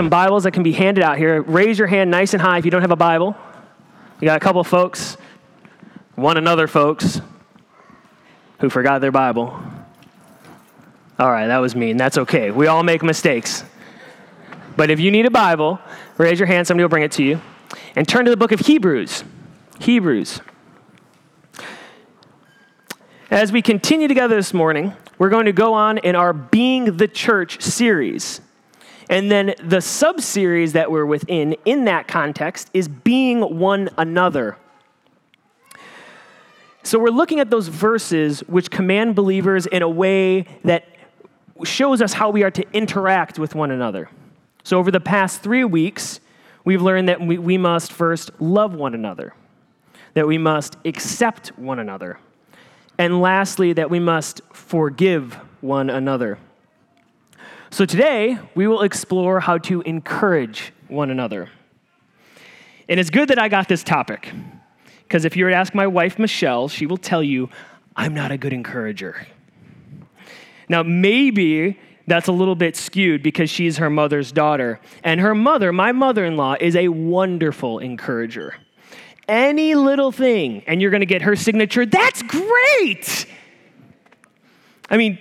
some Bibles that can be handed out here. Raise your hand nice and high if you don't have a Bible. We got a couple folks, one another folks, who forgot their Bible. All right, that was mean. That's okay. We all make mistakes. But if you need a Bible, raise your hand, somebody will bring it to you. And turn to the book of Hebrews. Hebrews. As we continue together this morning, we're going to go on in our Being the Church series. And then the sub series that we're within in that context is Being One Another. So we're looking at those verses which command believers in a way that shows us how we are to interact with one another. So over the past three weeks, we've learned that we, we must first love one another, that we must accept one another and lastly, that we must forgive one another. So today, we will explore how to encourage one another. And it's good that I got this topic, because if you were to ask my wife, Michelle, she will tell you, I'm not a good encourager. Now, maybe that's a little bit skewed because she's her mother's daughter. And her mother, my mother in law, is a wonderful encourager any little thing and you're going to get her signature, that's great. I mean,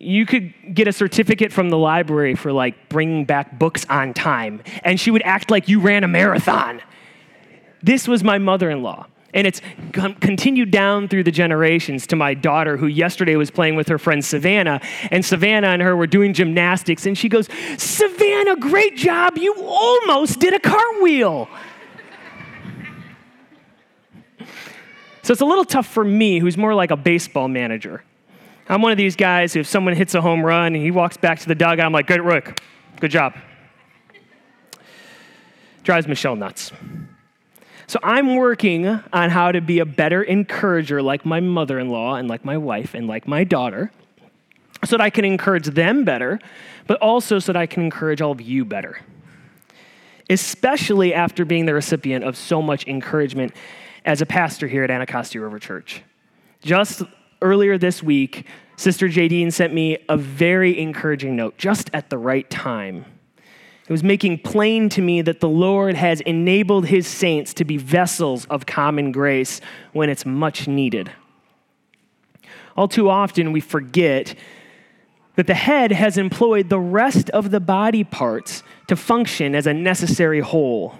you could get a certificate from the library for like bringing back books on time, and she would act like you ran a marathon. This was my mother in law. And it's continued down through the generations to my daughter, who yesterday was playing with her friend Savannah. And Savannah and her were doing gymnastics. And she goes, Savannah, great job. You almost did a cartwheel. So it's a little tough for me, who's more like a baseball manager. I'm one of these guys who, if someone hits a home run and he walks back to the dugout, I'm like, good, Rick, good job. Drives Michelle nuts. So I'm working on how to be a better encourager, like my mother in law, and like my wife, and like my daughter, so that I can encourage them better, but also so that I can encourage all of you better. Especially after being the recipient of so much encouragement as a pastor here at Anacostia River Church. Just earlier this week, Sister Jadine sent me a very encouraging note just at the right time. It was making plain to me that the Lord has enabled his saints to be vessels of common grace when it's much needed. All too often, we forget that the head has employed the rest of the body parts to function as a necessary whole.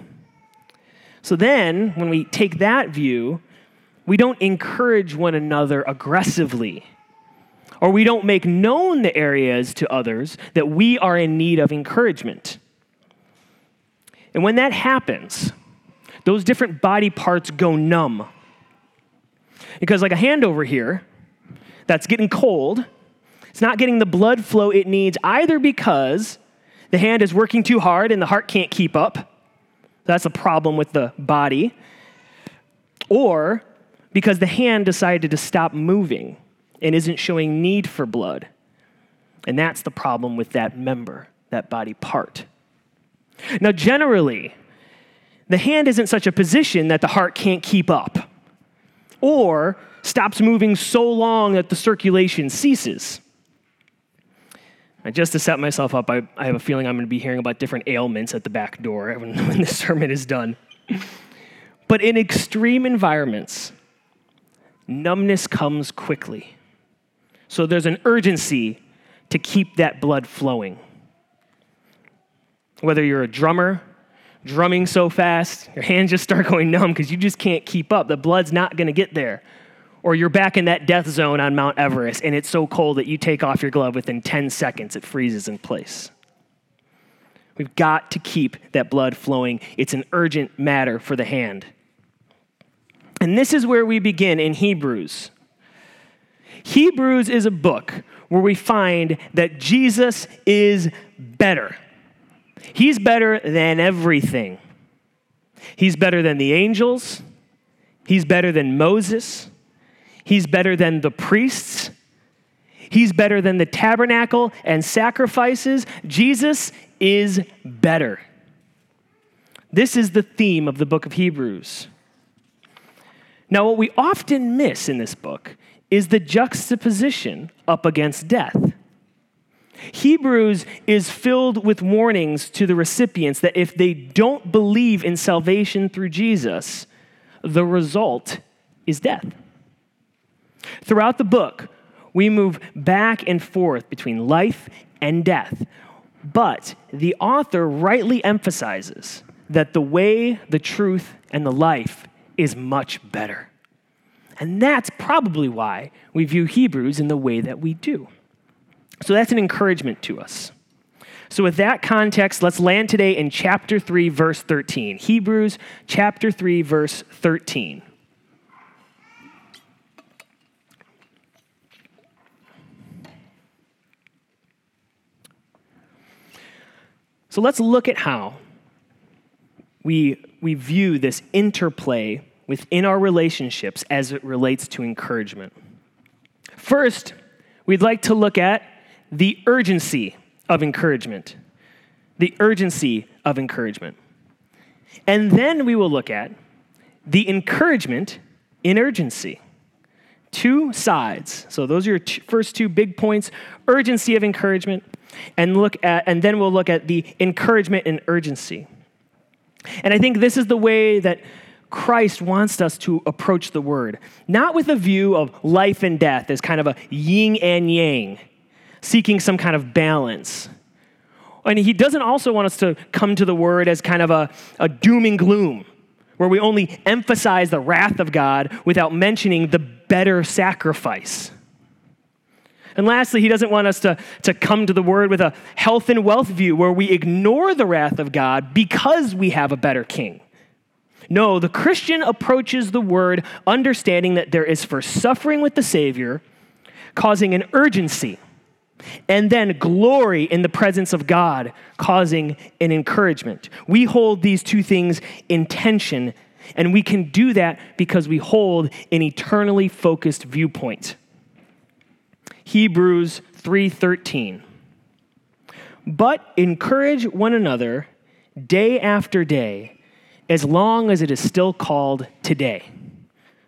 So then, when we take that view, we don't encourage one another aggressively, or we don't make known the areas to others that we are in need of encouragement. And when that happens, those different body parts go numb. Because, like a hand over here that's getting cold, it's not getting the blood flow it needs either because the hand is working too hard and the heart can't keep up, that's a problem with the body. Or because the hand decided to stop moving and isn't showing need for blood. And that's the problem with that member, that body part. Now, generally, the hand isn't such a position that the heart can't keep up or stops moving so long that the circulation ceases. And just to set myself up, I, I have a feeling I'm going to be hearing about different ailments at the back door when, when the sermon is done. But in extreme environments, numbness comes quickly. So there's an urgency to keep that blood flowing. Whether you're a drummer, drumming so fast, your hands just start going numb because you just can't keep up. The blood's not going to get there or you're back in that death zone on Mount Everest and it's so cold that you take off your glove within 10 seconds, it freezes in place. We've got to keep that blood flowing. It's an urgent matter for the hand. And this is where we begin in Hebrews. Hebrews is a book where we find that Jesus is better. He's better than everything. He's better than the angels. He's better than Moses. He's better than the priests. He's better than the tabernacle and sacrifices. Jesus is better. This is the theme of the book of Hebrews. Now, what we often miss in this book is the juxtaposition up against death. Hebrews is filled with warnings to the recipients that if they don't believe in salvation through Jesus, the result is death. Throughout the book, we move back and forth between life and death. But the author rightly emphasizes that the way, the truth, and the life is much better. And that's probably why we view Hebrews in the way that we do. So that's an encouragement to us. So, with that context, let's land today in chapter 3, verse 13. Hebrews chapter 3, verse 13. So, let's look at how we, we view this interplay within our relationships as it relates to encouragement. First, we'd like to look at the urgency of encouragement. The urgency of encouragement. And then we will look at the encouragement in urgency. Two sides. So those are your t- first two big points urgency of encouragement, and, look at, and then we'll look at the encouragement in urgency. And I think this is the way that Christ wants us to approach the word, not with a view of life and death as kind of a yin and yang seeking some kind of balance. And he doesn't also want us to come to the word as kind of a, a doom and gloom, where we only emphasize the wrath of God without mentioning the better sacrifice. And lastly, he doesn't want us to, to come to the word with a health and wealth view where we ignore the wrath of God because we have a better king. No, the Christian approaches the word understanding that there is first suffering with the Savior, causing an urgency and then glory in the presence of God, causing an encouragement. We hold these two things in tension, and we can do that because we hold an eternally focused viewpoint. Hebrews 3:13 But encourage one another day after day as long as it is still called today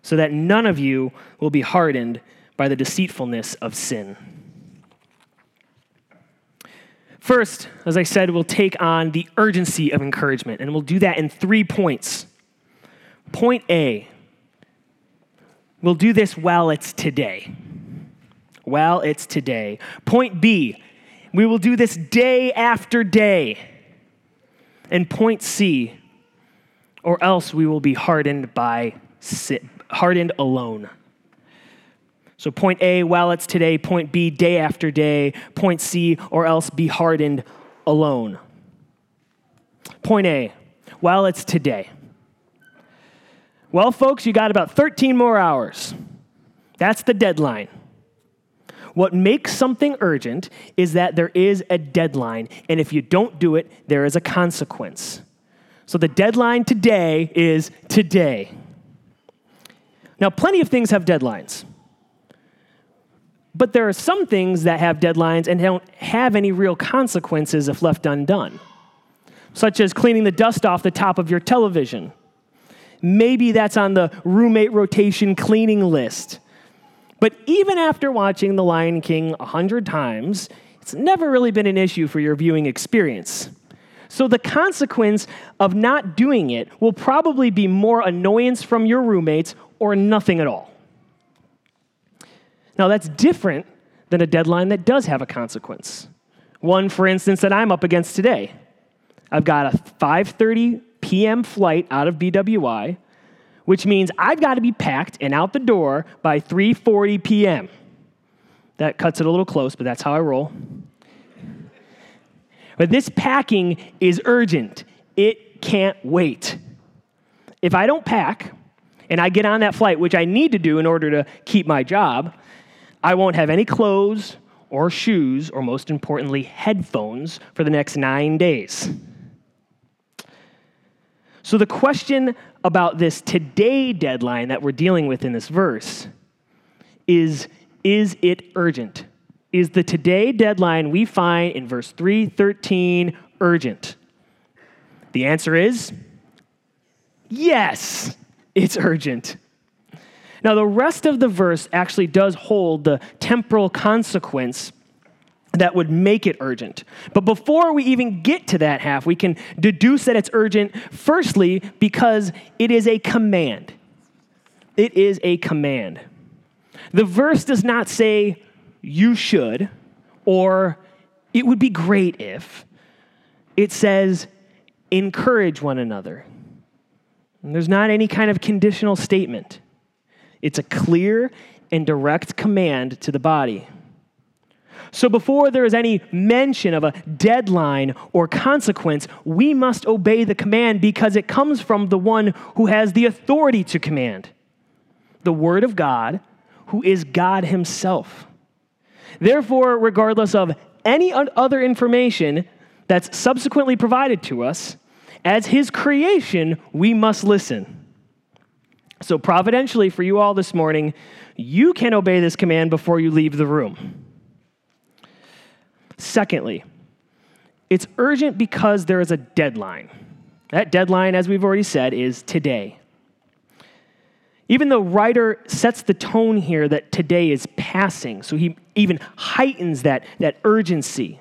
so that none of you will be hardened by the deceitfulness of sin. First, as I said, we'll take on the urgency of encouragement, and we'll do that in three points. Point A, we'll do this while it's today. While it's today. Point B, we will do this day after day. And point C, or else we will be hardened by hardened alone. So, point A, while it's today. Point B, day after day. Point C, or else be hardened alone. Point A, while it's today. Well, folks, you got about 13 more hours. That's the deadline. What makes something urgent is that there is a deadline, and if you don't do it, there is a consequence. So the deadline today is today. Now, plenty of things have deadlines. But there are some things that have deadlines and don't have any real consequences if left undone, such as cleaning the dust off the top of your television. Maybe that's on the roommate rotation cleaning list. But even after watching The Lion King a hundred times, it's never really been an issue for your viewing experience. So the consequence of not doing it will probably be more annoyance from your roommates or nothing at all. Now, that's different than a deadline that does have a consequence. One, for instance, that I'm up against today. I've got a 5:30 p.m. flight out of BWI, which means I've got to be packed and out the door by 3:40 p.m. That cuts it a little close, but that's how I roll. But this packing is urgent. It can't wait. If I don't pack and I get on that flight, which I need to do in order to keep my job, I won't have any clothes or shoes, or most importantly, headphones for the next nine days. So, the question about this today deadline that we're dealing with in this verse is Is it urgent? Is the today deadline we find in verse 313 urgent? The answer is yes, it's urgent. Now, the rest of the verse actually does hold the temporal consequence that would make it urgent. But before we even get to that half, we can deduce that it's urgent, firstly, because it is a command. It is a command. The verse does not say, you should, or it would be great if. It says, encourage one another. And there's not any kind of conditional statement, it's a clear and direct command to the body. So before there is any mention of a deadline or consequence, we must obey the command because it comes from the one who has the authority to command the Word of God, who is God Himself. Therefore, regardless of any other information that's subsequently provided to us, as His creation, we must listen. So, providentially for you all this morning, you can obey this command before you leave the room. Secondly, it's urgent because there is a deadline. That deadline, as we've already said, is today. Even the writer sets the tone here that today is passing, so he even heightens that, that urgency.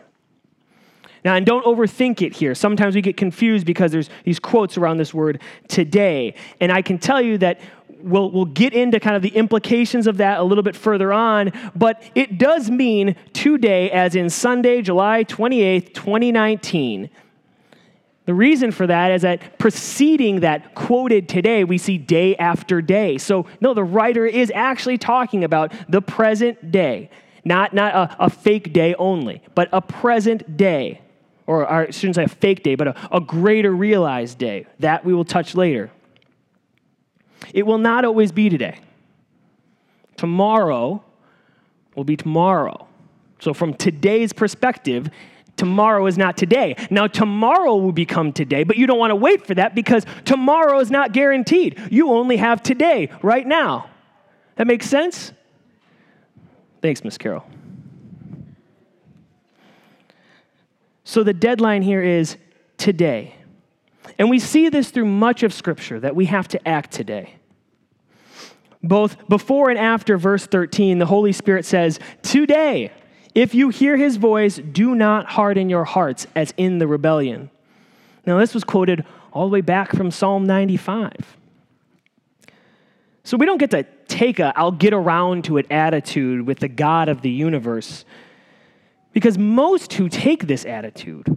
Now, and don't overthink it here. Sometimes we get confused because there's these quotes around this word today. And I can tell you that we'll, we'll get into kind of the implications of that a little bit further on, but it does mean today, as in Sunday, July 28th, 2019. The reason for that is that preceding that quoted today, we see day after day. So, no, the writer is actually talking about the present day, not, not a, a fake day only, but a present day. Or, or I shouldn't say a fake day, but a, a greater realized day. That we will touch later. It will not always be today. Tomorrow will be tomorrow. So, from today's perspective, tomorrow is not today. Now, tomorrow will become today, but you don't want to wait for that because tomorrow is not guaranteed. You only have today, right now. That makes sense? Thanks, Miss Carol. So, the deadline here is today. And we see this through much of Scripture that we have to act today. Both before and after verse 13, the Holy Spirit says, Today, if you hear his voice, do not harden your hearts as in the rebellion. Now, this was quoted all the way back from Psalm 95. So we don't get to take a I'll get around to it attitude with the God of the universe. Because most who take this attitude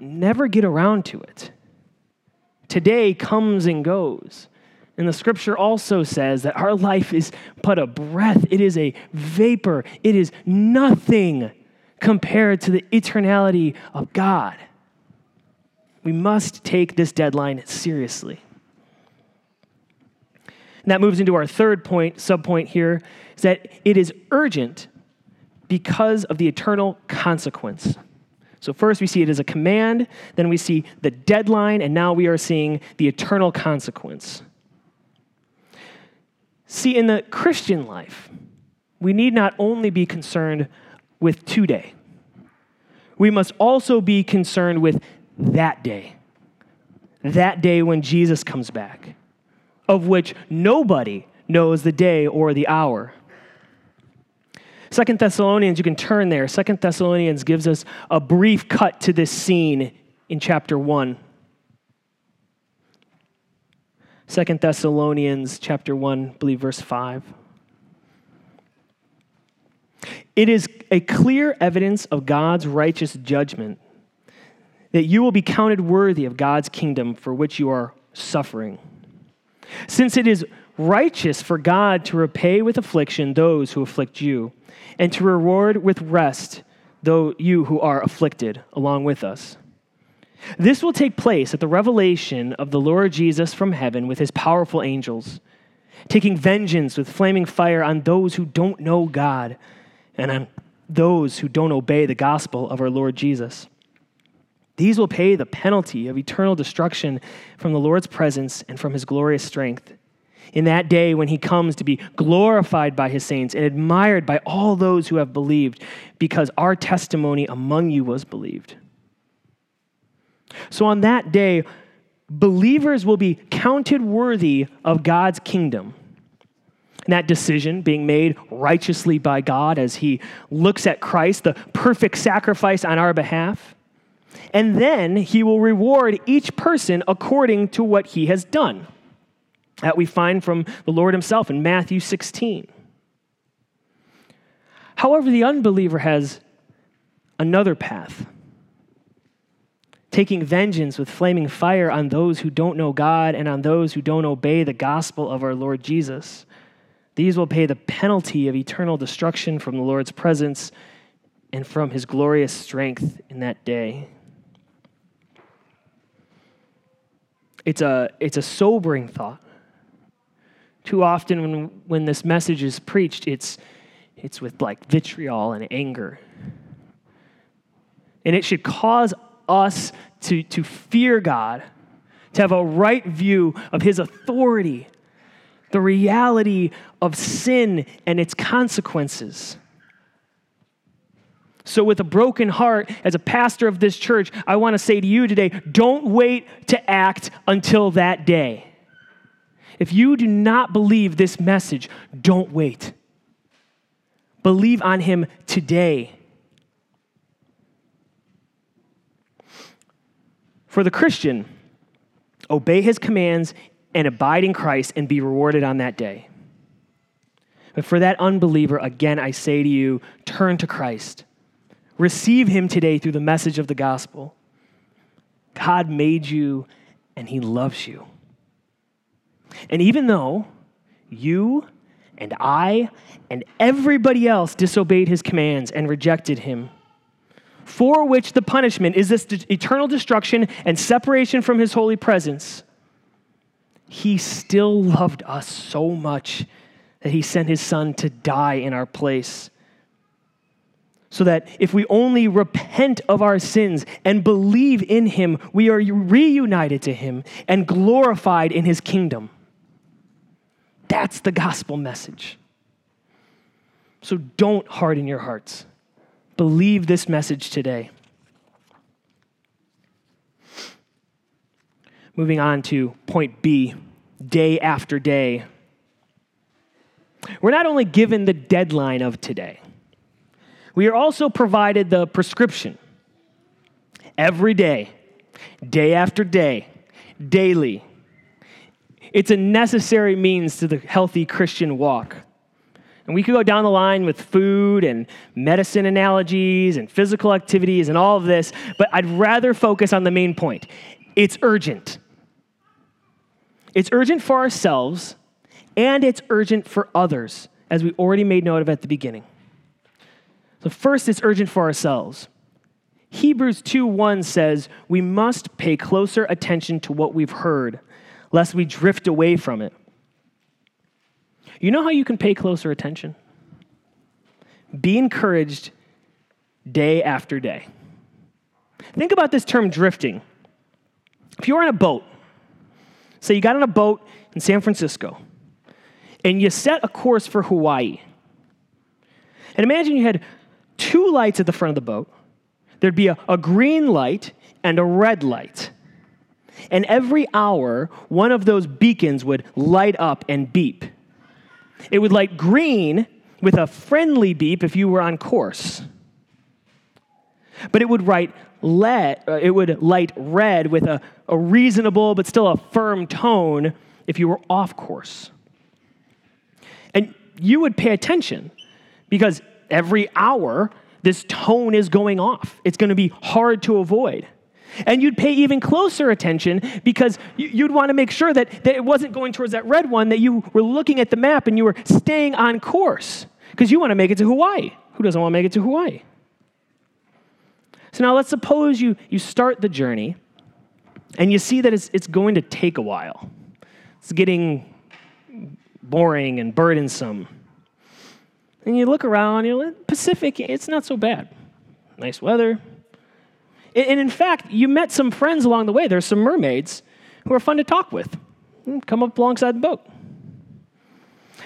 never get around to it. Today comes and goes. And the scripture also says that our life is but a breath, it is a vapor, it is nothing compared to the eternality of God. We must take this deadline seriously. And that moves into our third point, subpoint here, is that it is urgent because of the eternal consequence. So, first we see it as a command, then we see the deadline, and now we are seeing the eternal consequence. See, in the Christian life, we need not only be concerned with today, we must also be concerned with that day, that day when Jesus comes back, of which nobody knows the day or the hour. Second Thessalonians, you can turn there. Second Thessalonians gives us a brief cut to this scene in chapter 1. Second Thessalonians chapter 1, I believe verse 5. It is a clear evidence of God's righteous judgment that you will be counted worthy of God's kingdom for which you are suffering. Since it is righteous for God to repay with affliction those who afflict you and to reward with rest though you who are afflicted along with us. This will take place at the revelation of the Lord Jesus from heaven with his powerful angels, taking vengeance with flaming fire on those who don't know God and on those who don't obey the gospel of our Lord Jesus. These will pay the penalty of eternal destruction from the Lord's presence and from his glorious strength in that day when he comes to be glorified by his saints and admired by all those who have believed, because our testimony among you was believed. So on that day, believers will be counted worthy of God's kingdom. And that decision being made righteously by God as he looks at Christ, the perfect sacrifice on our behalf. And then he will reward each person according to what he has done. That we find from the Lord himself in Matthew 16. However, the unbeliever has another path taking vengeance with flaming fire on those who don't know God and on those who don't obey the gospel of our Lord Jesus. These will pay the penalty of eternal destruction from the Lord's presence and from his glorious strength in that day. It's a, it's a sobering thought. Too often, when, when this message is preached, it's, it's with like vitriol and anger. And it should cause us to, to fear God, to have a right view of His authority, the reality of sin and its consequences. So, with a broken heart, as a pastor of this church, I want to say to you today don't wait to act until that day. If you do not believe this message, don't wait. Believe on Him today. For the Christian, obey his commands and abide in Christ and be rewarded on that day. But for that unbeliever, again, I say to you, turn to Christ. Receive him today through the message of the gospel. God made you and he loves you. And even though you and I and everybody else disobeyed his commands and rejected him, for which the punishment is this eternal destruction and separation from his holy presence, he still loved us so much that he sent his son to die in our place. So that if we only repent of our sins and believe in him, we are reunited to him and glorified in his kingdom. That's the gospel message. So don't harden your hearts. Believe this message today. Moving on to point B day after day. We're not only given the deadline of today, we are also provided the prescription every day, day after day, daily. It's a necessary means to the healthy Christian walk. And we could go down the line with food and medicine analogies and physical activities and all of this, but I'd rather focus on the main point. It's urgent. It's urgent for ourselves and it's urgent for others, as we already made note of at the beginning. So, first, it's urgent for ourselves. Hebrews 2 1 says, We must pay closer attention to what we've heard, lest we drift away from it. You know how you can pay closer attention? Be encouraged day after day. Think about this term drifting. If you're on a boat, say you got on a boat in San Francisco, and you set a course for Hawaii. And imagine you had two lights at the front of the boat. There'd be a, a green light and a red light. And every hour, one of those beacons would light up and beep. It would light green with a friendly beep if you were on course. But it would write let, uh, it would light red with a, a reasonable but still a firm tone if you were off course. And you would pay attention because every hour this tone is going off. It's going to be hard to avoid. And you'd pay even closer attention because you'd want to make sure that, that it wasn't going towards that red one, that you were looking at the map and you were staying on course because you want to make it to Hawaii. Who doesn't want to make it to Hawaii? So now let's suppose you, you start the journey and you see that it's, it's going to take a while. It's getting boring and burdensome. And you look around, you know, Pacific, it's not so bad. Nice weather, and in fact, you met some friends along the way. There's some mermaids who are fun to talk with. Hmm, come up alongside the boat.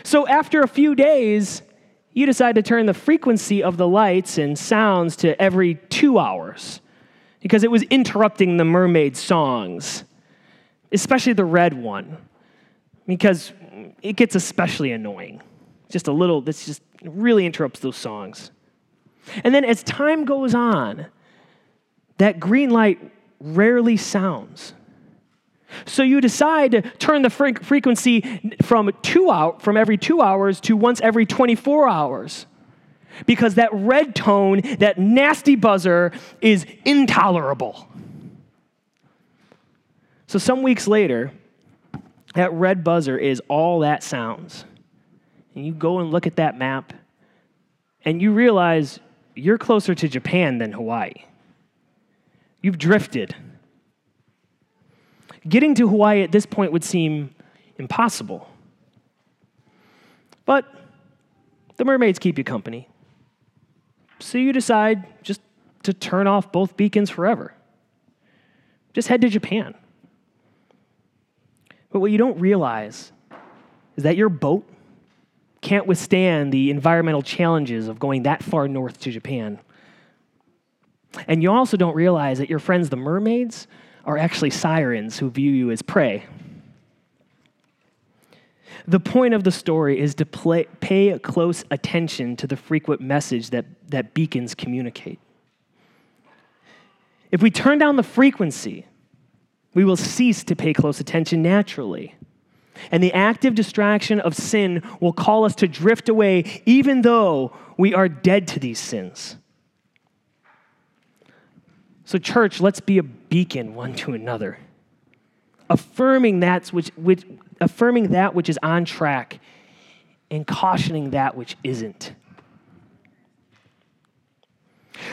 So after a few days, you decide to turn the frequency of the lights and sounds to every two hours because it was interrupting the mermaid songs, especially the red one. because it gets especially annoying. Just a little, this just really interrupts those songs. And then as time goes on, that green light rarely sounds. So you decide to turn the frequency from two out from every two hours to once every 24 hours. Because that red tone, that nasty buzzer, is intolerable. So some weeks later, that red buzzer is all that sounds. And you go and look at that map, and you realize you're closer to Japan than Hawaii. You've drifted. Getting to Hawaii at this point would seem impossible. But the mermaids keep you company. So you decide just to turn off both beacons forever. Just head to Japan. But what you don't realize is that your boat can't withstand the environmental challenges of going that far north to Japan. And you also don't realize that your friends, the mermaids, are actually sirens who view you as prey. The point of the story is to play, pay close attention to the frequent message that, that beacons communicate. If we turn down the frequency, we will cease to pay close attention naturally. And the active distraction of sin will call us to drift away, even though we are dead to these sins. So, church, let's be a beacon one to another, affirming that which, which, affirming that which is on track and cautioning that which isn't.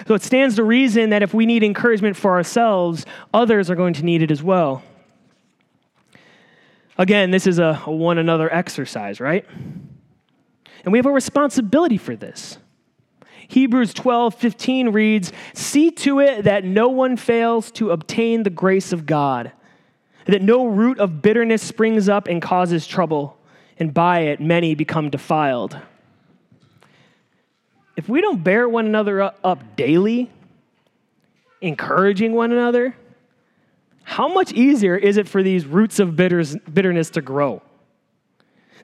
So it stands to reason that if we need encouragement for ourselves, others are going to need it as well. Again, this is a, one another exercise, right? And we have a responsibility for this. Hebrews 12, 15 reads, See to it that no one fails to obtain the grace of God, that no root of bitterness springs up and causes trouble, and by it many become defiled. If we don't bear one another up daily, encouraging one another, how much easier is it for these roots of bitterness to grow?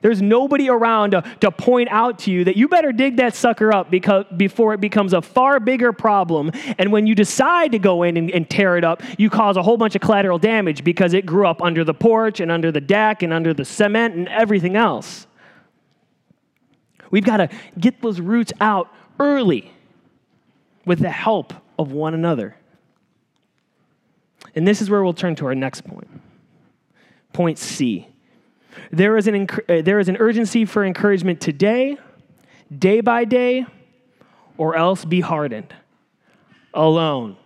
There's nobody around to, to point out to you that you better dig that sucker up because, before it becomes a far bigger problem. And when you decide to go in and, and tear it up, you cause a whole bunch of collateral damage because it grew up under the porch and under the deck and under the cement and everything else. We've got to get those roots out early with the help of one another. And this is where we'll turn to our next point. Point C. There is an, uh, there is an urgency for encouragement today, day by day, or else be hardened. Alone.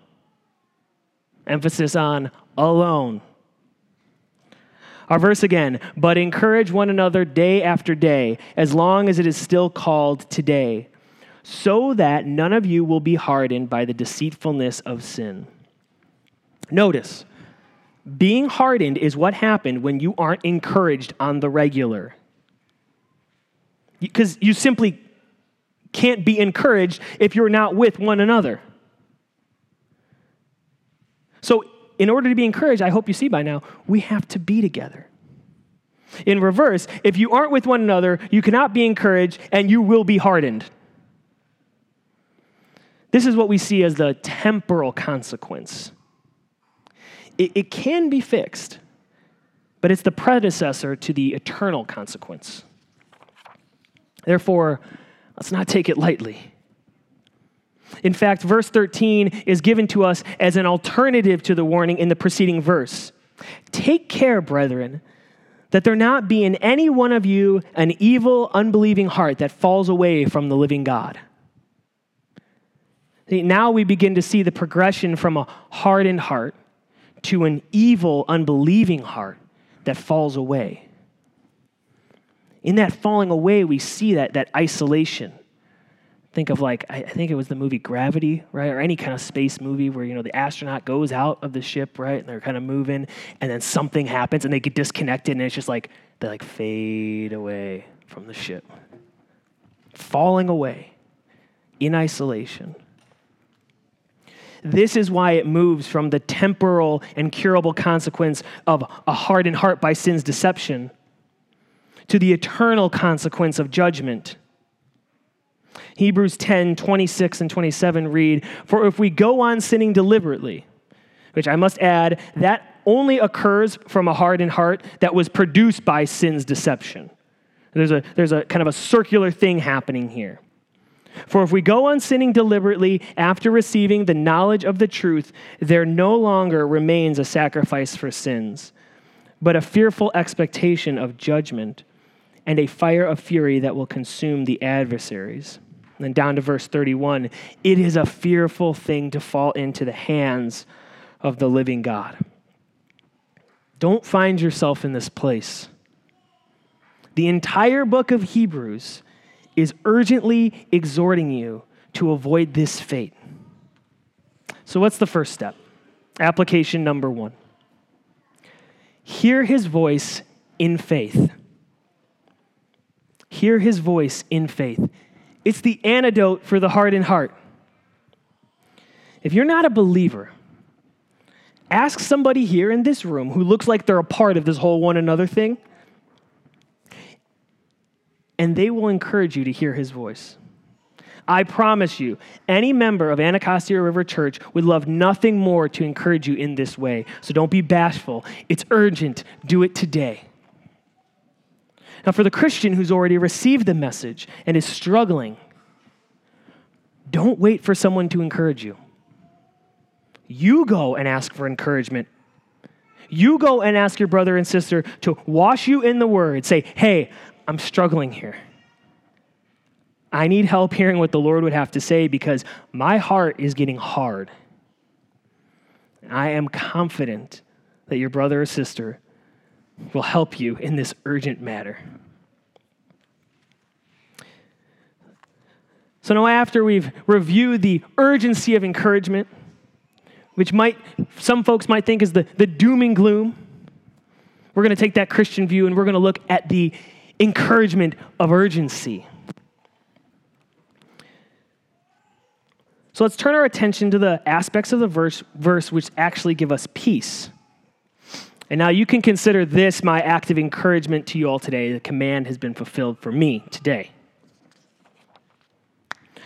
Emphasis on alone. Our verse again, but encourage one another day after day, as long as it is still called today, so that none of you will be hardened by the deceitfulness of sin. Notice, being hardened is what happened when you aren't encouraged on the regular. Because you simply can't be encouraged if you're not with one another. So, in order to be encouraged, I hope you see by now, we have to be together. In reverse, if you aren't with one another, you cannot be encouraged and you will be hardened. This is what we see as the temporal consequence it, it can be fixed, but it's the predecessor to the eternal consequence. Therefore, let's not take it lightly. In fact, verse 13 is given to us as an alternative to the warning in the preceding verse. Take care, brethren, that there not be in any one of you an evil, unbelieving heart that falls away from the living God. Now we begin to see the progression from a hardened heart to an evil, unbelieving heart that falls away. In that falling away, we see that, that isolation. Think of like, I think it was the movie Gravity, right? Or any kind of space movie where, you know, the astronaut goes out of the ship, right? And they're kind of moving, and then something happens and they get disconnected, and it's just like, they like fade away from the ship. Falling away in isolation. This is why it moves from the temporal and curable consequence of a hardened heart by sin's deception to the eternal consequence of judgment. Hebrews 10 26 and 27 read, For if we go on sinning deliberately, which I must add, that only occurs from a hardened heart that was produced by sin's deception. There's a, there's a kind of a circular thing happening here. For if we go on sinning deliberately after receiving the knowledge of the truth, there no longer remains a sacrifice for sins, but a fearful expectation of judgment and a fire of fury that will consume the adversaries. And then down to verse 31 it is a fearful thing to fall into the hands of the living God. Don't find yourself in this place. The entire book of Hebrews is urgently exhorting you to avoid this fate. So, what's the first step? Application number one hear his voice in faith. Hear his voice in faith. It's the antidote for the hardened heart. If you're not a believer, ask somebody here in this room who looks like they're a part of this whole one another thing, and they will encourage you to hear his voice. I promise you, any member of Anacostia River Church would love nothing more to encourage you in this way. So don't be bashful. It's urgent. Do it today. Now, for the Christian who's already received the message and is struggling, don't wait for someone to encourage you. You go and ask for encouragement. You go and ask your brother and sister to wash you in the word. Say, hey, I'm struggling here. I need help hearing what the Lord would have to say because my heart is getting hard. I am confident that your brother or sister will help you in this urgent matter. So now, after we've reviewed the urgency of encouragement, which might some folks might think is the, the doom and gloom, we're going to take that Christian view and we're going to look at the encouragement of urgency. So let's turn our attention to the aspects of the verse, verse which actually give us peace. And now you can consider this my act of encouragement to you all today. The command has been fulfilled for me today.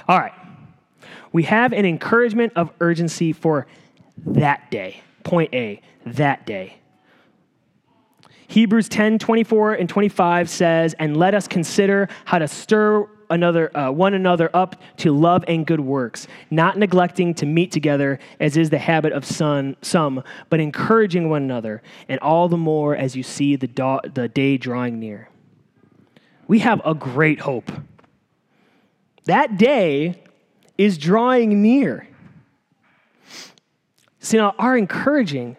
All right. We have an encouragement of urgency for that day. Point A, that day. Hebrews 10 24 and 25 says, And let us consider how to stir another, uh, one another up to love and good works, not neglecting to meet together, as is the habit of some, some but encouraging one another, and all the more as you see the, do- the day drawing near. We have a great hope. That day is drawing near. See, now our encouraging,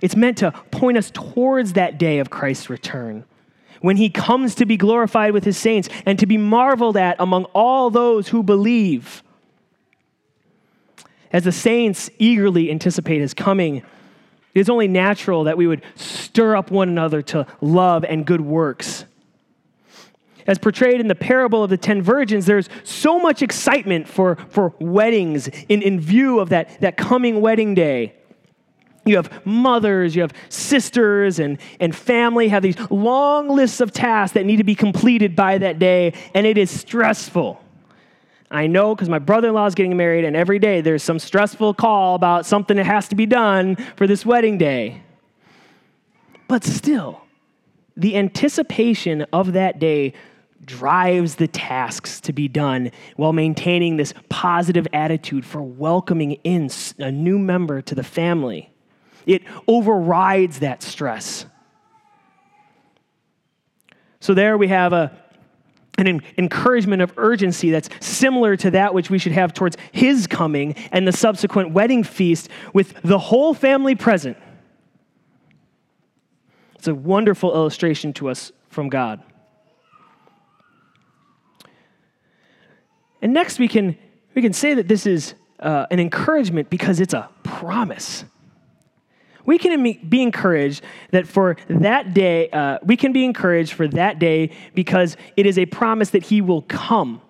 it's meant to point us towards that day of Christ's return when he comes to be glorified with his saints and to be marveled at among all those who believe. As the saints eagerly anticipate his coming, it is only natural that we would stir up one another to love and good works. As portrayed in the parable of the ten virgins, there's so much excitement for, for weddings in, in view of that, that coming wedding day. You have mothers, you have sisters, and, and family have these long lists of tasks that need to be completed by that day, and it is stressful. I know because my brother in law is getting married, and every day there's some stressful call about something that has to be done for this wedding day. But still, the anticipation of that day drives the tasks to be done while maintaining this positive attitude for welcoming in a new member to the family. It overrides that stress. So there we have a, an encouragement of urgency that's similar to that which we should have towards his coming and the subsequent wedding feast with the whole family present. It's a wonderful illustration to us from God. And next, we can, we can say that this is uh, an encouragement because it's a promise we can be encouraged that for that day, uh, we can be encouraged for that day because it is a promise that he will come.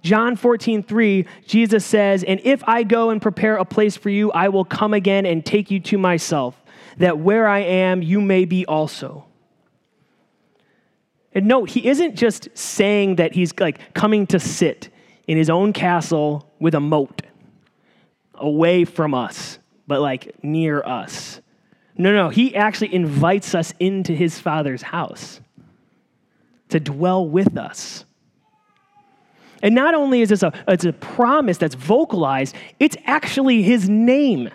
John 14, 3, Jesus says, And if I go and prepare a place for you, I will come again and take you to myself, that where I am, you may be also. And note, he isn't just saying that he's like coming to sit in his own castle with a moat away from us, but like near us. No, no, he actually invites us into his father's house to dwell with us. And not only is this a, it's a promise that's vocalized, it's actually his name.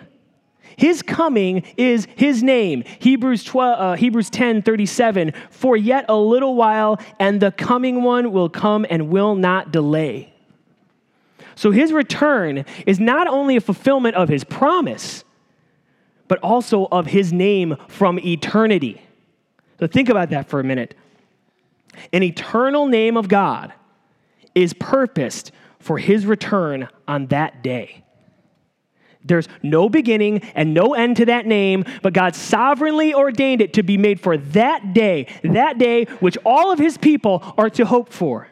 His coming is his name. Hebrews, 12, uh, Hebrews 10 37. For yet a little while, and the coming one will come and will not delay. So his return is not only a fulfillment of his promise, but also of his name from eternity. So think about that for a minute. An eternal name of God is purposed for his return on that day. There's no beginning and no end to that name, but God sovereignly ordained it to be made for that day, that day which all of his people are to hope for.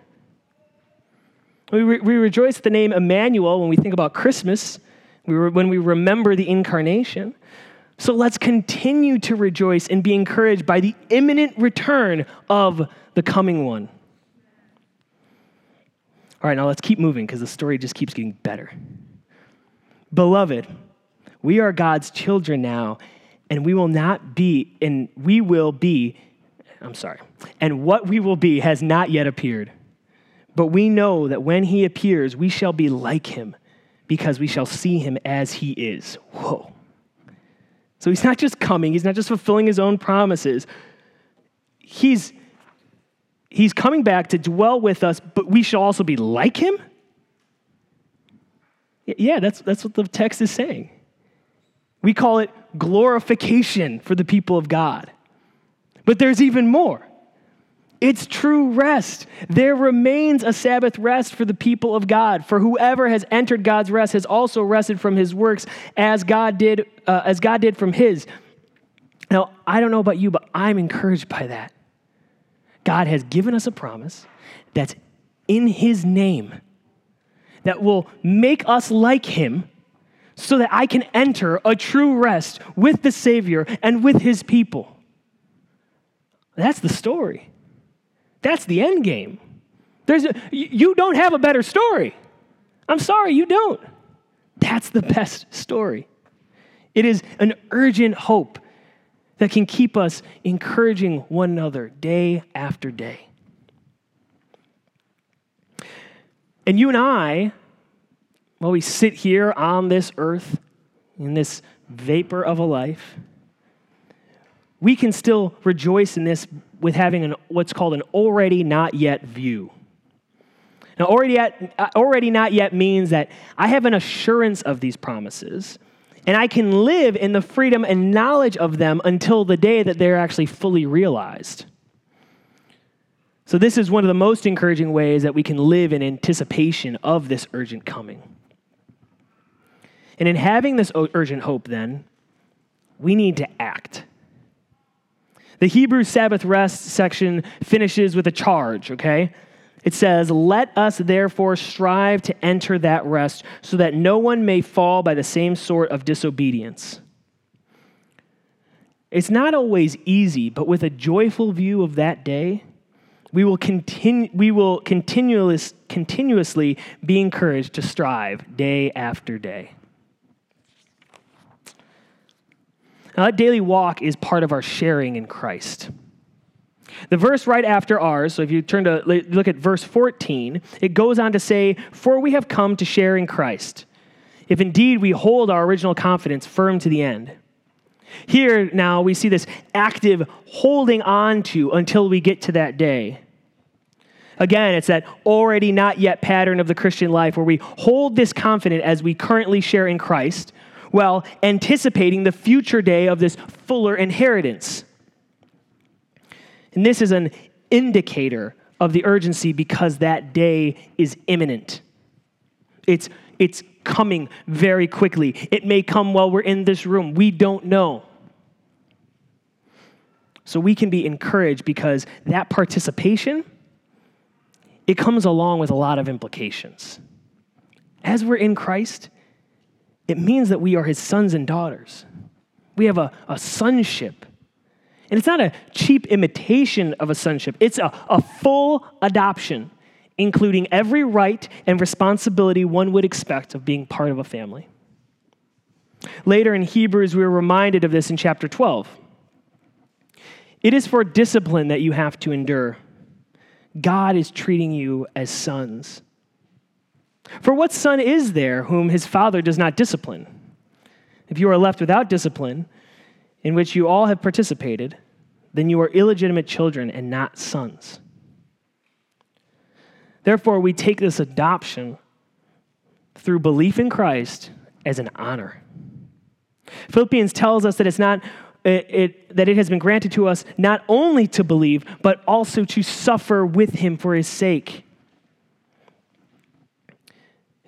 We, re- we rejoice the name Emmanuel when we think about Christmas, we re- when we remember the incarnation. So let's continue to rejoice and be encouraged by the imminent return of the coming one. All right, now let's keep moving because the story just keeps getting better. Beloved, we are God's children now, and we will not be, and we will be, I'm sorry, and what we will be has not yet appeared. But we know that when he appears, we shall be like him because we shall see him as he is. Whoa. So he's not just coming, he's not just fulfilling his own promises. He's he's coming back to dwell with us, but we shall also be like him? Yeah, that's, that's what the text is saying. We call it glorification for the people of God. But there's even more. It's true rest. There remains a Sabbath rest for the people of God. For whoever has entered God's rest has also rested from his works as God did, uh, as God did from his. Now, I don't know about you, but I'm encouraged by that. God has given us a promise that's in his name that will make us like him so that I can enter a true rest with the Savior and with his people. That's the story. That's the end game. There's a, you don't have a better story. I'm sorry, you don't. That's the best story. It is an urgent hope that can keep us encouraging one another day after day. And you and I, while we sit here on this earth, in this vapor of a life, we can still rejoice in this with having an, what's called an already not yet view. Now, already, yet, uh, already not yet means that I have an assurance of these promises, and I can live in the freedom and knowledge of them until the day that they're actually fully realized. So, this is one of the most encouraging ways that we can live in anticipation of this urgent coming. And in having this urgent hope, then, we need to act. The Hebrew Sabbath rest section finishes with a charge, okay? It says, Let us therefore strive to enter that rest so that no one may fall by the same sort of disobedience. It's not always easy, but with a joyful view of that day, we will, continue, we will continuous, continuously be encouraged to strive day after day. Now, that daily walk is part of our sharing in Christ. The verse right after ours, so if you turn to look at verse 14, it goes on to say, For we have come to share in Christ, if indeed we hold our original confidence firm to the end. Here now we see this active holding on to until we get to that day. Again, it's that already not yet pattern of the Christian life where we hold this confident as we currently share in Christ, while anticipating the future day of this fuller inheritance. And this is an indicator of the urgency because that day is imminent. It's, it's coming very quickly. It may come while we're in this room. We don't know. So we can be encouraged because that participation it comes along with a lot of implications. As we're in Christ, it means that we are his sons and daughters. We have a, a sonship. And it's not a cheap imitation of a sonship, it's a, a full adoption, including every right and responsibility one would expect of being part of a family. Later in Hebrews, we are reminded of this in chapter 12. It is for discipline that you have to endure. God is treating you as sons. For what son is there whom his father does not discipline? If you are left without discipline, in which you all have participated, then you are illegitimate children and not sons. Therefore, we take this adoption through belief in Christ as an honor. Philippians tells us that it's not it, it, that it has been granted to us not only to believe, but also to suffer with him for his sake.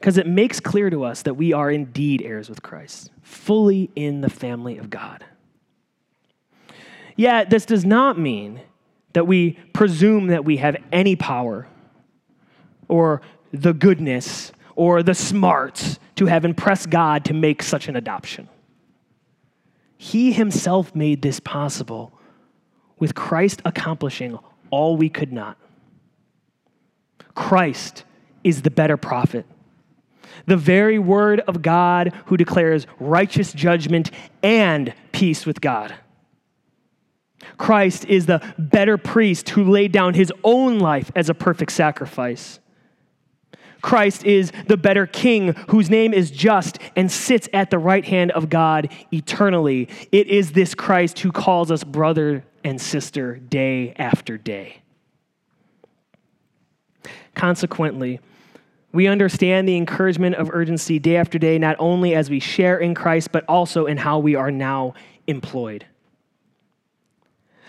Because it makes clear to us that we are indeed heirs with Christ, fully in the family of God. Yet, this does not mean that we presume that we have any power or the goodness or the smarts to have impressed God to make such an adoption. He himself made this possible with Christ accomplishing all we could not. Christ is the better prophet, the very word of God who declares righteous judgment and peace with God. Christ is the better priest who laid down his own life as a perfect sacrifice. Christ is the better king whose name is just and sits at the right hand of God eternally. It is this Christ who calls us brother and sister day after day. Consequently, we understand the encouragement of urgency day after day, not only as we share in Christ, but also in how we are now employed.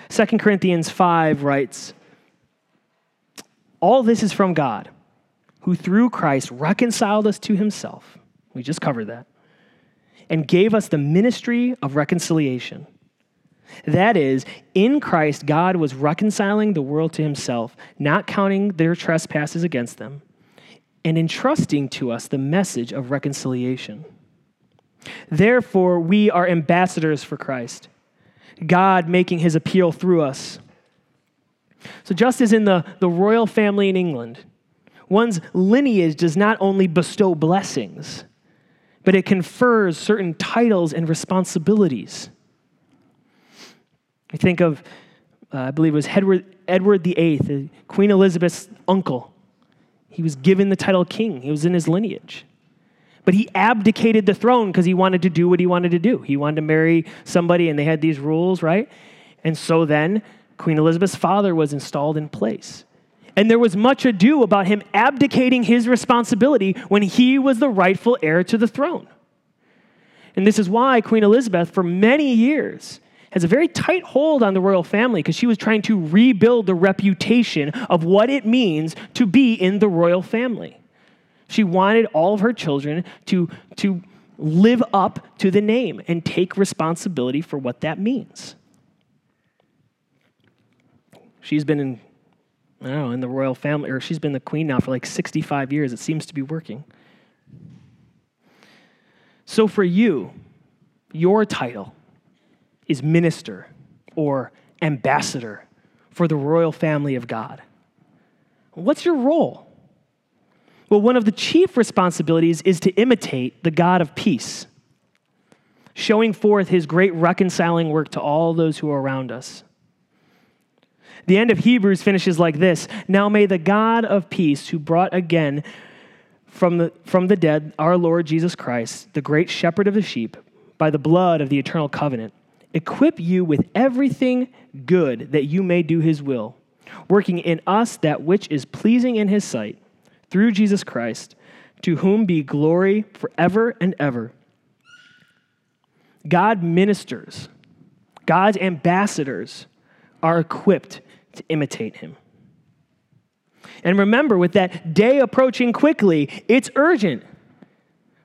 2 Corinthians 5 writes, All this is from God who through Christ reconciled us to himself. We just covered that. And gave us the ministry of reconciliation. That is, in Christ, God was reconciling the world to himself, not counting their trespasses against them, and entrusting to us the message of reconciliation. Therefore, we are ambassadors for Christ, God making his appeal through us. So, just as in the, the royal family in England, One's lineage does not only bestow blessings, but it confers certain titles and responsibilities. I think of, uh, I believe it was Edward, Edward VIII, Queen Elizabeth's uncle. He was given the title king, he was in his lineage. But he abdicated the throne because he wanted to do what he wanted to do. He wanted to marry somebody, and they had these rules, right? And so then Queen Elizabeth's father was installed in place. And there was much ado about him abdicating his responsibility when he was the rightful heir to the throne. And this is why Queen Elizabeth, for many years, has a very tight hold on the royal family because she was trying to rebuild the reputation of what it means to be in the royal family. She wanted all of her children to, to live up to the name and take responsibility for what that means. She's been in I don't know, in the royal family, or she's been the queen now for like 65 years. It seems to be working. So for you, your title is minister or ambassador for the royal family of God. What's your role? Well, one of the chief responsibilities is to imitate the God of peace, showing forth his great reconciling work to all those who are around us. The end of Hebrews finishes like this Now may the God of peace, who brought again from the, from the dead our Lord Jesus Christ, the great shepherd of the sheep, by the blood of the eternal covenant, equip you with everything good that you may do his will, working in us that which is pleasing in his sight, through Jesus Christ, to whom be glory forever and ever. God ministers, God's ambassadors are equipped to imitate him. And remember, with that day approaching quickly, it's urgent.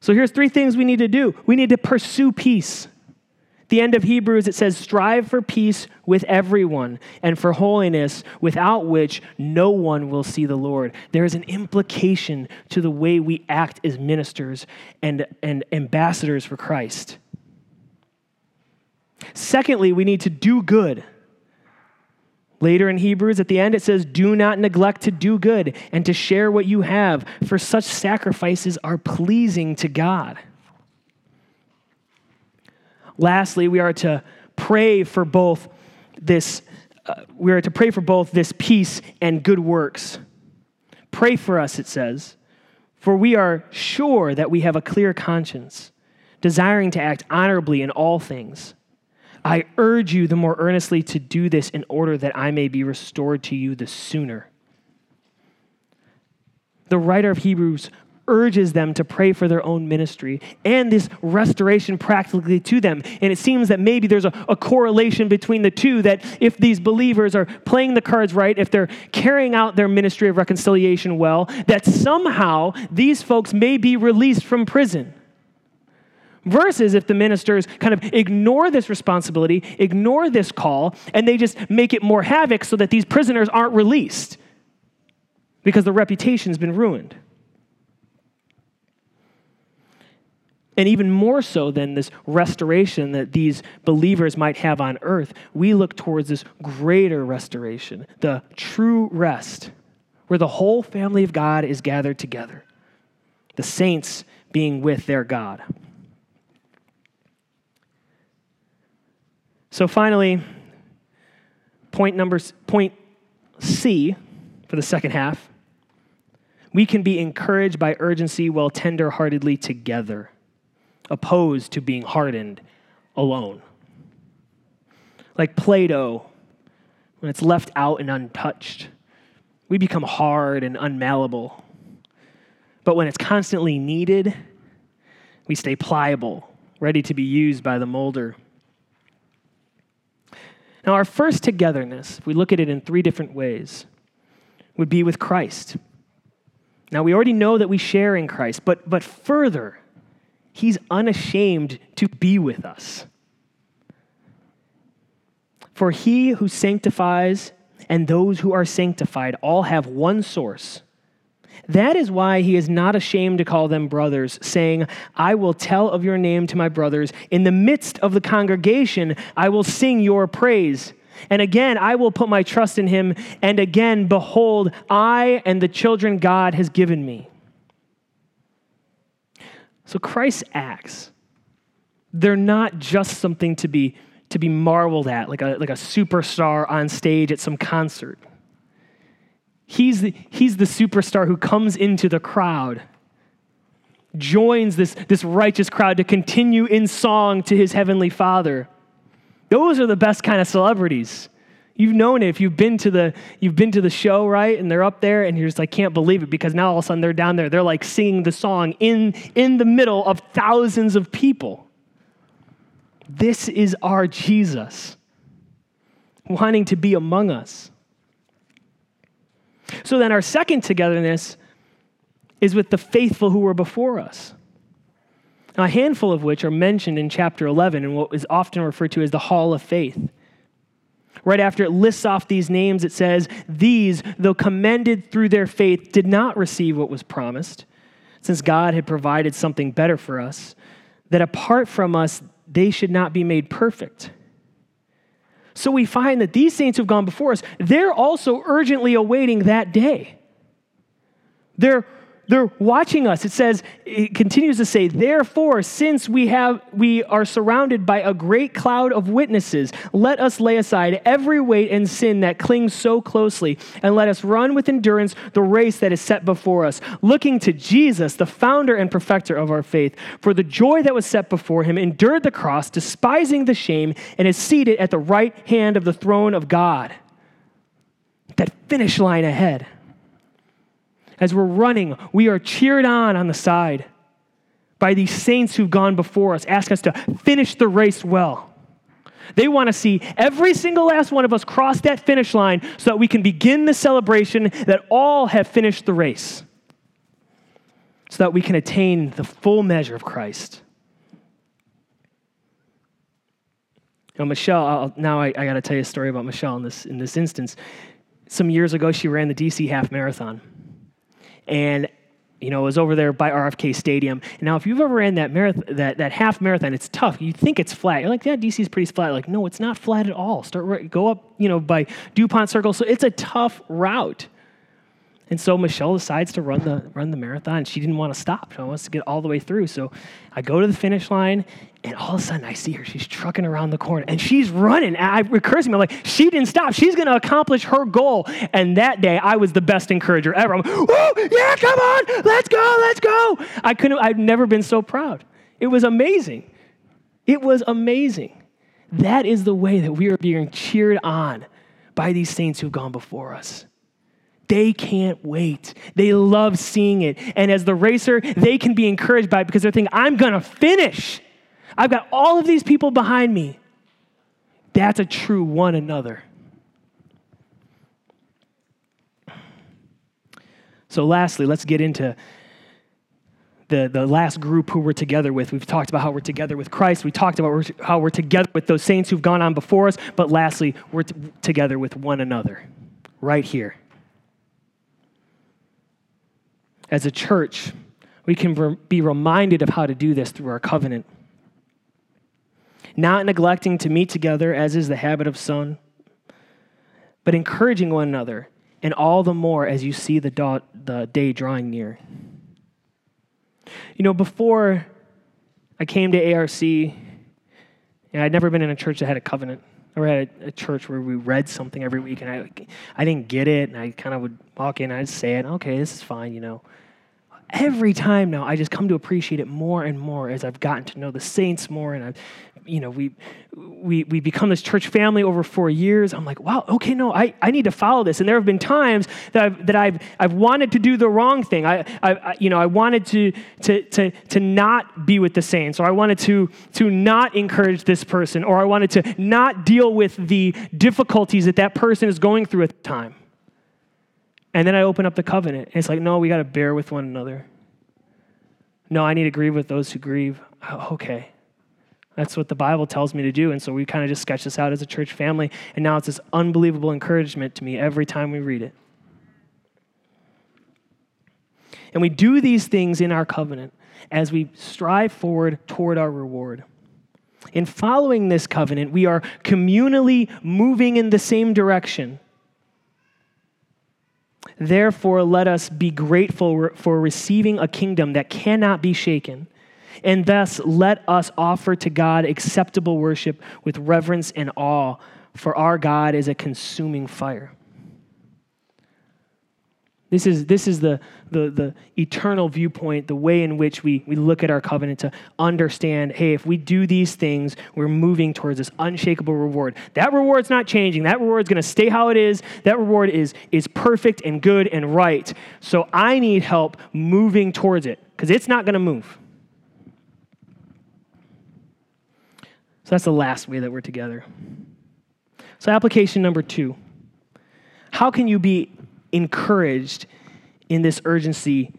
So here's three things we need to do we need to pursue peace. The end of Hebrews, it says, Strive for peace with everyone and for holiness, without which no one will see the Lord. There is an implication to the way we act as ministers and, and ambassadors for Christ. Secondly, we need to do good Later in Hebrews, at the end, it says, Do not neglect to do good and to share what you have, for such sacrifices are pleasing to God. Lastly, we are to pray for both this, uh, we are to pray for both this peace and good works. Pray for us, it says, for we are sure that we have a clear conscience, desiring to act honorably in all things. I urge you the more earnestly to do this in order that I may be restored to you the sooner. The writer of Hebrews urges them to pray for their own ministry and this restoration practically to them. And it seems that maybe there's a, a, correlation between the two that if these believers are playing the cards right, if they're carrying out their ministry of reconciliation well, that somehow these folks may be released from prison. Versus if the ministers kind of ignore this responsibility, ignore this call, and they just make it more havoc so that these prisoners aren't released because the reputation's been ruined. And even more so than this restoration that these believers might have on earth, we look towards this greater restoration, the true rest, where the whole family of God is gathered together, the saints being with their God. So finally, point number point C for the second half. We can be encouraged by urgency while tenderheartedly together, opposed to being hardened alone. Like Play Doh, when it's left out and untouched, we become hard and unmalleable. But when it's constantly kneaded, we stay pliable, ready to be used by the molder. Now, our first togetherness, if we look at it in three different ways, would be with Christ. Now, we already know that we share in Christ, but, but further, He's unashamed to be with us. For He who sanctifies and those who are sanctified all have one source that is why he is not ashamed to call them brothers, saying, I will tell of your name to my brothers. In the midst of the congregation, I will sing your praise. And again, I will put my trust in him. And again, behold, I and the children God has given me. So Christ's acts, they're not just something to be, to be marveled at, like a, like a superstar on stage at some concert. He's the, he's the superstar who comes into the crowd, joins this, this righteous crowd to continue in song to his heavenly Father. Those are the best kind of celebrities. You've known it if you've been to the you've been to the show, right? And they're up there and you're just like can't believe it because now all of a sudden they're down there. They're like singing the song in in the middle of thousands of people. This is our Jesus wanting to be among us. So then, our second togetherness is with the faithful who were before us. Now, a handful of which are mentioned in chapter 11 in what is often referred to as the Hall of Faith. Right after it lists off these names, it says, These, though commended through their faith, did not receive what was promised, since God had provided something better for us, that apart from us, they should not be made perfect. So we find that these saints who've gone before us, they're also urgently awaiting that day. They're they're watching us. It says, it continues to say, therefore, since we have we are surrounded by a great cloud of witnesses, let us lay aside every weight and sin that clings so closely, and let us run with endurance the race that is set before us, looking to Jesus, the founder and perfecter of our faith. For the joy that was set before him endured the cross, despising the shame, and is seated at the right hand of the throne of God. That finish line ahead as we're running, we are cheered on on the side by these saints who've gone before us, ask us to finish the race well. They want to see every single last one of us cross that finish line so that we can begin the celebration that all have finished the race, so that we can attain the full measure of Christ. Now, Michelle, I'll, now I, I got to tell you a story about Michelle in this, in this instance. Some years ago, she ran the DC half marathon. And you know, it was over there by RFK Stadium. Now, if you've ever ran that marathon, that, that half marathon, it's tough. You think it's flat. You're like, yeah, DC's pretty flat. Like, no, it's not flat at all. Start right, go up, you know, by Dupont Circle. So it's a tough route. And so Michelle decides to run the run the marathon. She didn't want to stop. She wants to get all the way through. So I go to the finish line, and all of a sudden I see her. She's trucking around the corner, and she's running. And it occurs to me, I'm like, she didn't stop. She's going to accomplish her goal. And that day, I was the best encourager ever. I'm, like, oh yeah, come on, let's go, let's go. I couldn't. I've never been so proud. It was amazing. It was amazing. That is the way that we are being cheered on by these saints who've gone before us. They can't wait. They love seeing it. And as the racer, they can be encouraged by it because they're thinking, I'm going to finish. I've got all of these people behind me. That's a true one another. So, lastly, let's get into the, the last group who we're together with. We've talked about how we're together with Christ. We talked about how we're together with those saints who've gone on before us. But lastly, we're t- together with one another right here. As a church, we can be reminded of how to do this through our covenant. Not neglecting to meet together, as is the habit of some, but encouraging one another, and all the more as you see the, do- the day drawing near. You know, before I came to ARC, I'd never been in a church that had a covenant. I had a, a, church where we read something every week, and I, I didn't get it, and I kind of would walk in, and I'd say it, okay, this is fine, you know every time now I just come to appreciate it more and more as I've gotten to know the saints more and I've you know we we we become this church family over four years. I'm like wow okay no I, I need to follow this. And there have been times that I've that I've I've wanted to do the wrong thing. I, I, I you know I wanted to to to to not be with the saints or I wanted to to not encourage this person or I wanted to not deal with the difficulties that that person is going through at the time and then I open up the covenant. It's like, no, we got to bear with one another. No, I need to grieve with those who grieve. Oh, okay. That's what the Bible tells me to do. And so we kind of just sketch this out as a church family. And now it's this unbelievable encouragement to me every time we read it. And we do these things in our covenant as we strive forward toward our reward. In following this covenant, we are communally moving in the same direction Therefore, let us be grateful for receiving a kingdom that cannot be shaken. And thus, let us offer to God acceptable worship with reverence and awe, for our God is a consuming fire. This is, this is the, the, the eternal viewpoint, the way in which we, we look at our covenant to understand hey, if we do these things, we're moving towards this unshakable reward. That reward's not changing. That reward's going to stay how it is. That reward is, is perfect and good and right. So I need help moving towards it because it's not going to move. So that's the last way that we're together. So, application number two how can you be encouraged in this urgency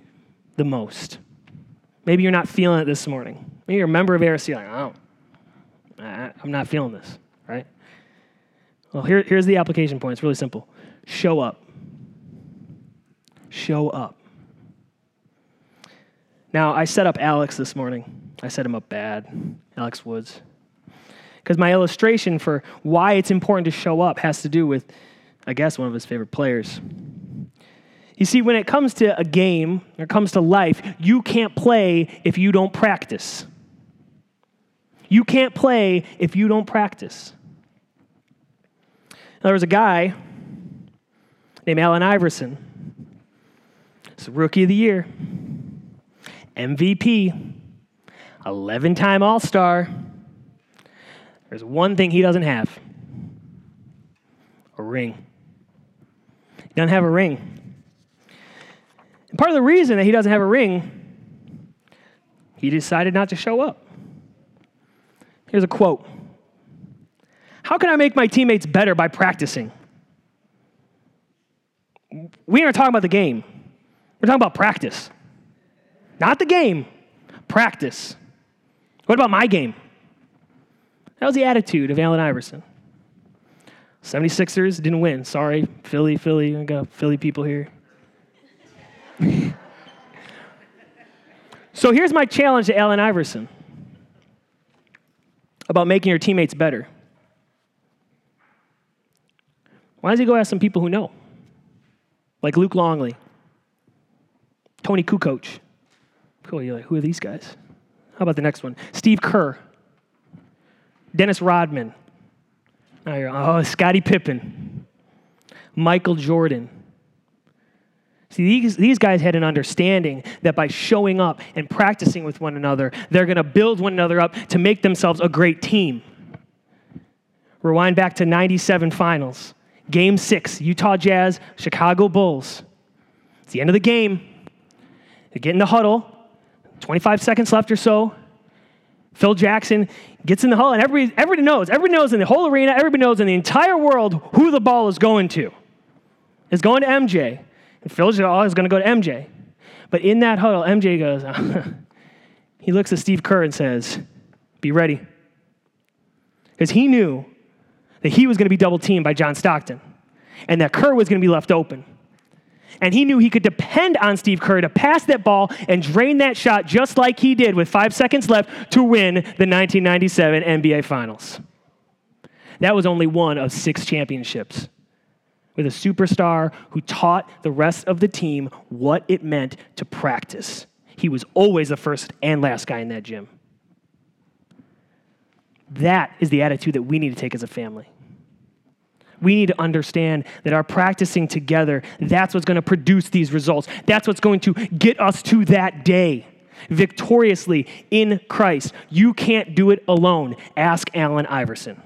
the most? Maybe you're not feeling it this morning. Maybe you're a member of ARC, like, oh, I'm not feeling this, right? Well, here, here's the application point. It's really simple. Show up. Show up. Now, I set up Alex this morning. I set him up bad, Alex Woods. Because my illustration for why it's important to show up has to do with, I guess, one of his favorite players. You see, when it comes to a game, or it comes to life, you can't play if you don't practice. You can't play if you don't practice. Now, There was a guy named Allen Iverson. He's rookie of the year, MVP, 11 time All Star. There's one thing he doesn't have a ring. He doesn't have a ring. And part of the reason that he doesn't have a ring, he decided not to show up. Here's a quote How can I make my teammates better by practicing? We aren't talking about the game, we're talking about practice. Not the game, practice. What about my game? That was the attitude of Allen Iverson. 76ers didn't win. Sorry, Philly, Philly. I got Philly people here. So here's my challenge to Allen Iverson about making your teammates better. Why does he go ask some people who know? Like Luke Longley, Toni Kukoc. Cool, you're like, who are these guys? How about the next one? Steve Kerr, Dennis Rodman. Oh, you're, oh Scottie Pippen, Michael Jordan. See, these, these guys had an understanding that by showing up and practicing with one another, they're going to build one another up to make themselves a great team. Rewind back to 97 finals. Game six, Utah Jazz, Chicago Bulls. It's the end of the game. They get in the huddle, 25 seconds left or so. Phil Jackson gets in the huddle, and everybody, everybody knows. Everybody knows in the whole arena, everybody knows in the entire world who the ball is going to. It's going to MJ. And Phil's always going to go to MJ. But in that huddle, MJ goes, he looks at Steve Kerr and says, Be ready. Because he knew that he was going to be double teamed by John Stockton and that Kerr was going to be left open. And he knew he could depend on Steve Kerr to pass that ball and drain that shot just like he did with five seconds left to win the 1997 NBA Finals. That was only one of six championships with a superstar who taught the rest of the team what it meant to practice. He was always the first and last guy in that gym. That is the attitude that we need to take as a family. We need to understand that our practicing together, that's what's going to produce these results. That's what's going to get us to that day victoriously in Christ. You can't do it alone. Ask Allen Iverson.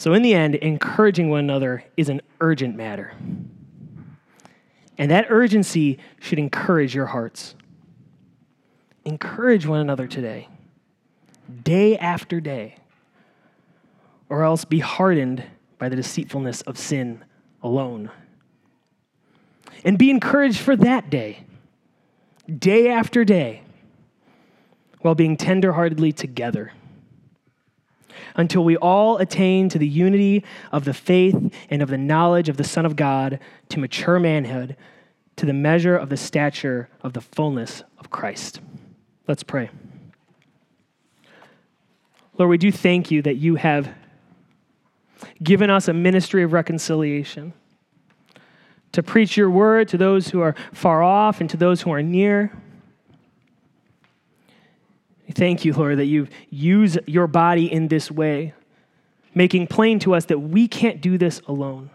So, in the end, encouraging one another is an urgent matter. And that urgency should encourage your hearts. Encourage one another today, day after day, or else be hardened by the deceitfulness of sin alone. And be encouraged for that day, day after day, while being tenderheartedly together until we all attain to the unity of the faith and of the knowledge of the Son of God, to mature manhood, to the measure of the stature of the fullness of Christ. Let's pray. Lord, we do thank you that you have given us a ministry of reconciliation to preach your word to those who are far off and to those who are near. Thank you, Lord, that you use your body in this way, making plain to us that we can't do this alone.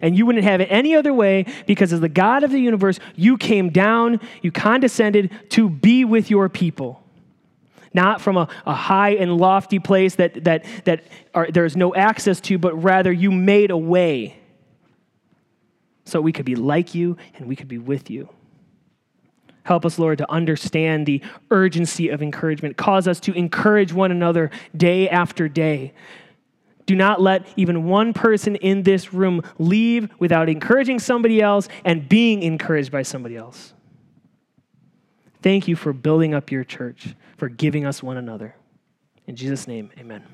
And you wouldn't have it any other way because, as the God of the universe, you came down, you condescended to be with your people. Not from a, a high and lofty place that, that, that are, there is no access to, but rather you made a way so we could be like you and we could be with you. Help us, Lord, to understand the urgency of encouragement. Cause us to encourage one another day after day. Do not let even one person in this room leave without encouraging somebody else and being encouraged by somebody else. Thank you for building up your church, for giving us one another. In Jesus' name, amen.